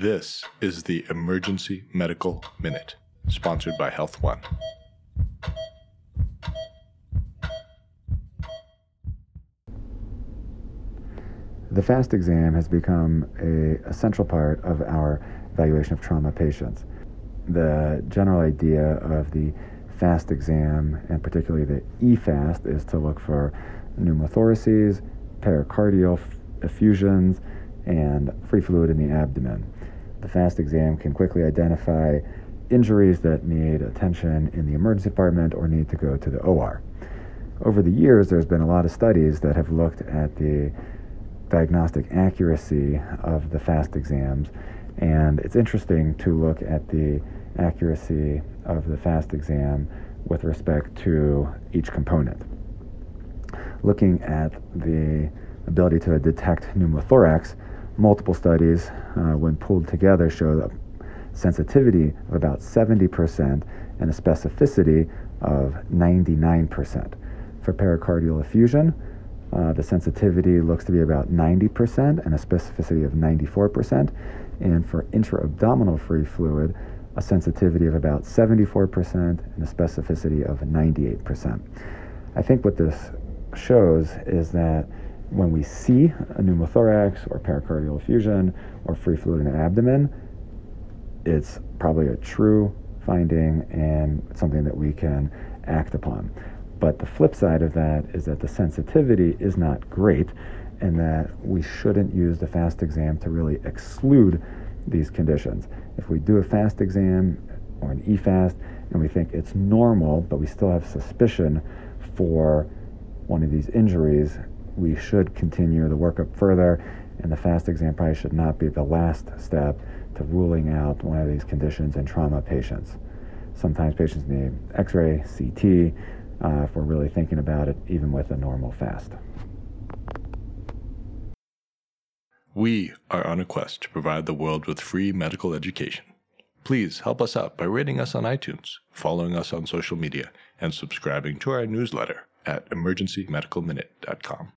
This is the Emergency Medical Minute, sponsored by HealthONE. The FAST exam has become a essential part of our evaluation of trauma patients. The general idea of the FAST exam, and particularly the EFAST, is to look for pneumothoraces, pericardial effusions, and free fluid in the abdomen. The FAST exam can quickly identify injuries that need attention in the emergency department or need to go to the OR. Over the years, there's been a lot of studies that have looked at the diagnostic accuracy of the FAST exams, and it's interesting to look at the accuracy of the FAST exam with respect to each component. Looking at the ability to detect pneumothorax, multiple studies, uh, when pulled together, show a sensitivity of about 70% and a specificity of 99%. For pericardial effusion, uh, the sensitivity looks to be about 90% and a specificity of 94%. And for intra-abdominal free fluid, a sensitivity of about 74% and a specificity of 98%. I think what this shows is that when we see a pneumothorax or pericardial effusion or free fluid in the abdomen, it's probably a true finding and something that we can act upon. But the flip side of that is that the sensitivity is not great and that we shouldn't use the FAST exam to really exclude these conditions. If we do a FAST exam or an EFAST and we think it's normal, but we still have suspicion for one of these injuries, we should continue the workup further, and the FAST exam probably should not be the last step to ruling out one of these conditions in trauma patients. Sometimes patients need x ray, CT, uh, if we're really thinking about it, even with a normal fast. We are on a quest to provide the world with free medical education. Please help us out by rating us on iTunes, following us on social media, and subscribing to our newsletter at emergencymedicalminute.com.